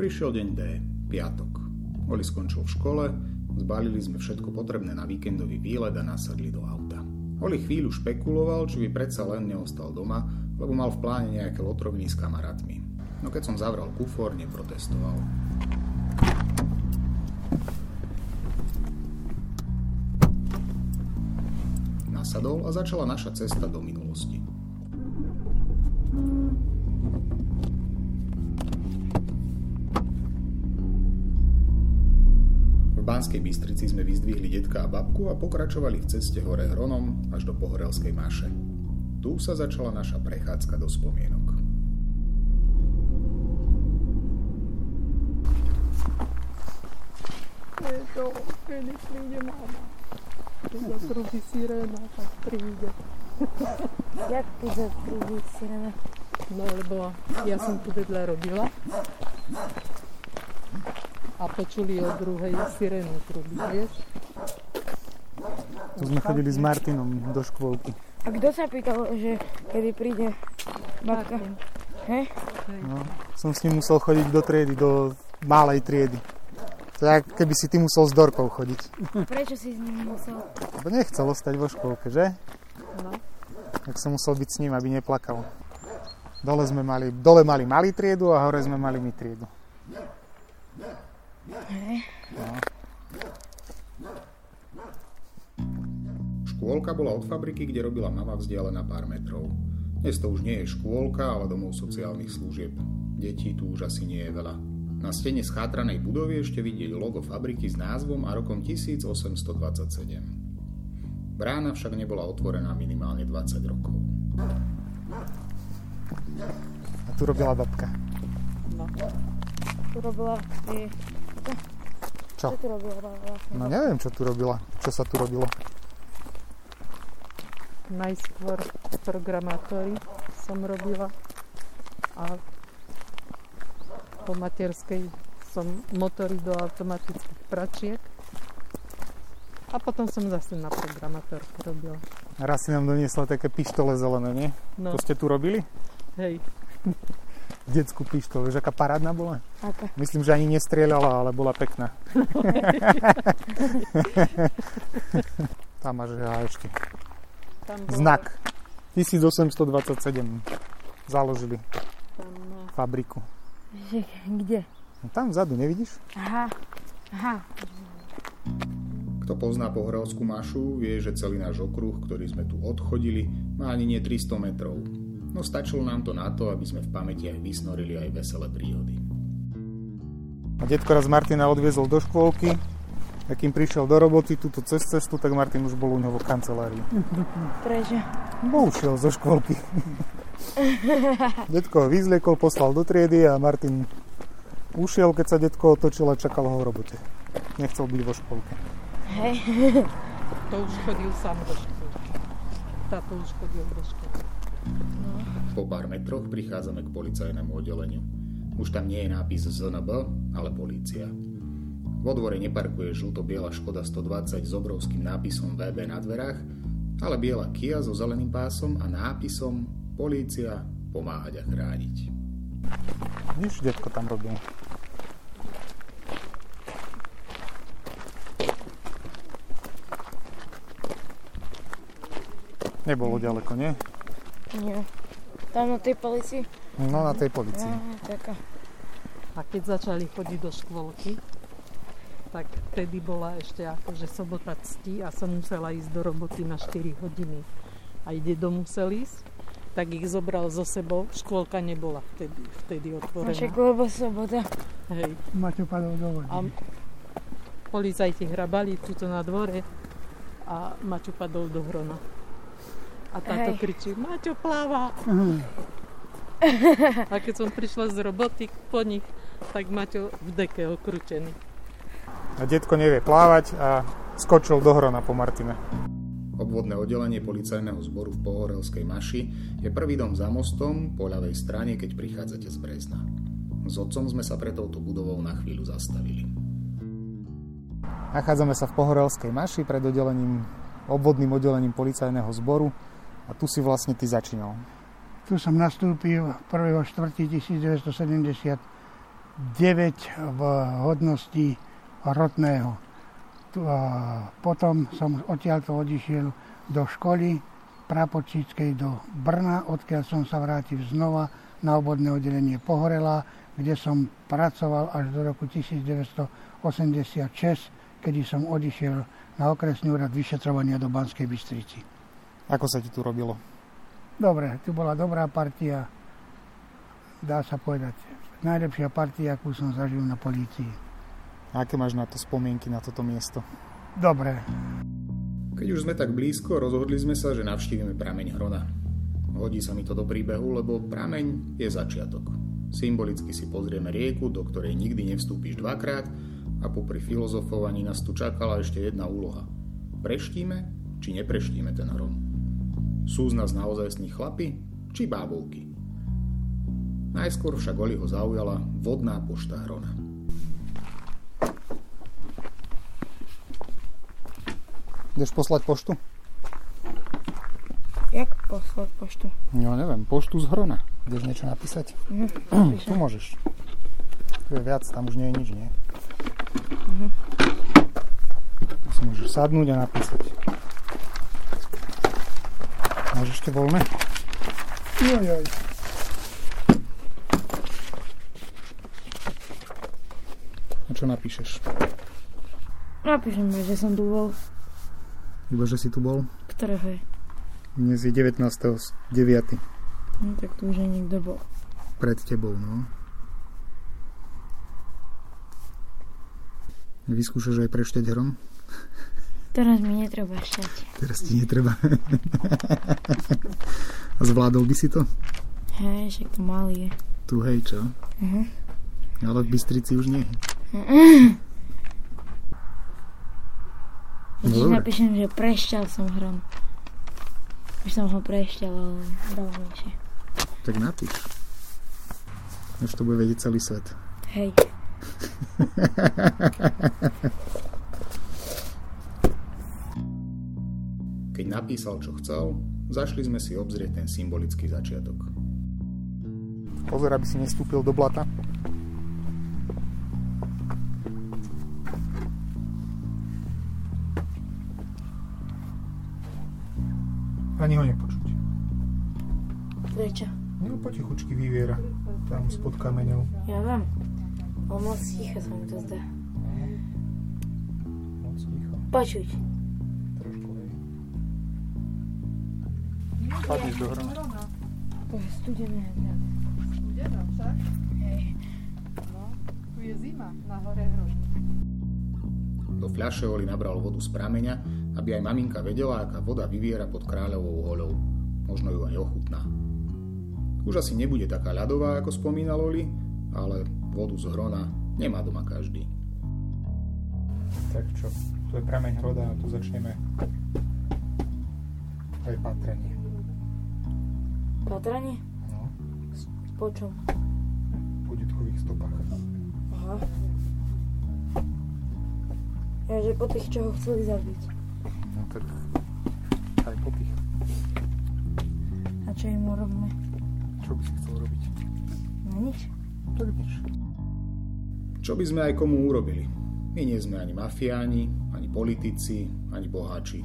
Prišiel deň D, piatok. Oli skončil v škole, zbalili sme všetko potrebné na víkendový výlet a nasadli do auta. Oli chvíľu špekuloval, či by predsa len neostal doma, lebo mal v pláne nejaké otroviny s kamarátmi. No keď som zavral kufor, neprotestoval. Nasadol a začala naša cesta do minulosti. Banskej Bystrici sme vyzdvihli detka a babku a pokračovali v ceste hore Hronom až do Pohorelskej Maše. Tu sa začala naša prechádzka do spomienok. Je to, kedy príde mama. Keď zase robí siréna, tak príde. Jak ty príde sirena? No lebo ja som tu vedľa robila a počuli o druhej sirénu truby, vieš? Tu sme chodili s Martinom do škôlky. A kto sa pýtal, že kedy príde babka? He? No, som s ním musel chodiť do triedy, do malej triedy. To je, ako keby si ty musel s Dorkou chodiť. Prečo si s ním musel? Lebo nechcel ostať vo škôlke, že? No. Tak som musel byť s ním, aby neplakal. Dole sme mali, dole mali malý triedu a hore sme mali my triedu. Škôlka bola od fabriky, kde robila mama vzdialená pár metrov. Dnes to už nie je škôlka, ale domov sociálnych služieb. Detí tu už asi nie je veľa. Na stene schátranej budovy ešte vidieť logo fabriky s názvom a rokom 1827. Brána však nebola otvorená minimálne 20 rokov. A tu robila babka. no. Tu robila Čo? Čo tu robila vlastne? No neviem, čo tu robila. Čo sa tu robilo. Najskôr programátory som robila a po materskej som motory do automatických pračiek a potom som zase na programátorke robila. Raz si nám doniesla také pištole zelené, nie? No, To ste tu robili? hej, Detskú pištolu. Vieš, aká parádna bola? Aká? Myslím, že ani nestrieľala, ale bola pekná. Tam máš ja ešte. tam bolo, Znak. 1827 založili Tam, no, fabriku. Že, kde? No tam vzadu, nevidíš? Aha. Aha. Kto pozná Pohorelskú mašu, vie, že celý náš okruh, ktorý sme tu odchodili, má ani nie 300 metrov. No stačilo nám to na to, aby sme v pamäti aj vysnorili aj veselé príhody. A detko raz Martina odviezol do škôlky, a kým prišiel do roboty túto cez cestu, tak Martin už bol u neho v kancelárii. Prečo? Bo ušiel zo škôlky. detko ho vyzliekol, poslal do triedy a Martin ušiel, keď sa detko otočil a čakal ho v robote. Nechcel byť vo škôlke. Hej. to už chodil sám do školy. Táto už chodil do školy. Po pár metroch prichádzame k policajnému oddeleniu. Už tam nie je nápis ZNB, ale polícia. Vo dvore neparkuje žlto-biela Škoda 120 s obrovským nápisom VB na dverách, ale biela Kia so zeleným pásom a nápisom Polícia pomáhať a chrániť. Nič detko tam robil. Nebolo ďaleko, nie? Nie. Tam na tej policii? No na tej policii. Aha, taká. A keď začali chodiť do škôlky, tak vtedy bola ešte akože sobota cti a som musela ísť do roboty na 4 hodiny. A dedo musel ísť, tak ich zobral so sebou. Škôlka nebola vtedy, vtedy otvorená. Však lebo sobota. Hej. Maťo padol do vody. A policajti hrabali tuto na dvore a Maťo padol do hrona. A táto Hej. kričí, Maťo pláva. A keď som prišla z roboty po nich, tak Maťo v deke okrútený. A detko nevie plávať a skočil do hrona po Martine. Obvodné oddelenie policajného zboru v Pohorelskej Maši je prvý dom za mostom po ľavej strane, keď prichádzate z Brezna. S otcom sme sa pre touto budovou na chvíľu zastavili. Nachádzame sa v Pohorelskej Maši pred oddelením, obvodným oddelením policajného zboru a tu si vlastne ty začínal. Tu som nastúpil 1.4.1979 9 v hodnosti rotného. Potom som odtiaľto odišiel do školy prapočíckej do Brna, odkiaľ som sa vrátil znova na obvodné oddelenie Pohorela, kde som pracoval až do roku 1986, kedy som odišiel na okresný úrad vyšetrovania do Banskej Bystrici. Ako sa ti tu robilo? Dobre, tu bola dobrá partia, dá sa povedať, najlepšia partia, akú som zažil na polícii. Aké máš na to spomienky, na toto miesto? Dobre. Keď už sme tak blízko, rozhodli sme sa, že navštívime prameň Hrona. Hodí sa mi to do príbehu, lebo prameň je začiatok. Symbolicky si pozrieme rieku, do ktorej nikdy nevstúpiš dvakrát a popri filozofovaní nás tu čakala ešte jedna úloha. Preštíme, či nepreštíme ten hron? Sú z nás naozaj chlapi, či bábovky? Najskôr však Oli ho zaujala vodná pošta Hrona. Ideš poslať poštu? Jak poslať poštu? No neviem, poštu z Hrona. Ideš niečo napísať? Mhm, tu môžeš. Tu je viac, tam už nie je nič, nie? Mhm. Si môžeš sadnúť a napísať. Máš ešte voľné? Joj, joj. A čo napíšeš? Napíšem, že som tu bol. Iba, že si tu bol? Ktorého je? Dnes je 19.9. No tak tu už je niekto bol. Pred tebou, no. Vyskúšaš aj prešťať hrom? Teraz mi netreba šťať. Teraz ti netreba. A zvládol by si to? Hej, však to malý je. Tu hej, čo? Uh-huh. Ale v Bystrici už nie. Keď No dobre. napíšem, že prešťal som hrom. Už som ho prešťal, ale dávnejšie. Tak napíš. Už to bude vedieť celý svet. Hej. napísal, čo chcel, zašli sme si obzrieť ten symbolický začiatok. Pozor, aby si nestúpil do blata. Ani ho nepočuť. Prečo? No potichučky vyviera. Tam spod kameňov. Ja. Ale moc ticho sa mi to zdá. Moc ticho. Počuť. Padneš do hrona. To je studené. Studená však? Hej. No, tu je zima na hore hroní. Do fľaše Oli nabral vodu z prameňa, aby aj maminka vedela, aká voda vyviera pod kráľovou hoľou. Možno ju aj ochutná. Už asi nebude taká ľadová, ako spomínal Oli, ale vodu z hrona nemá doma každý. Tak čo, tu je prameň hroda a tu začneme aj patrenie. Patranie? No, Po čom? po detkových stopách. Aha. Ja, že po tých, čo ho chceli zabiť. No tak aj po tých. A čo im urobíme? Čo by si chcel robiť? No nič. Tak nič. Čo by sme aj komu urobili? My nie sme ani mafiáni, ani politici, ani boháči.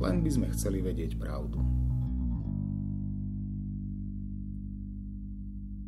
Len by sme chceli vedieť pravdu.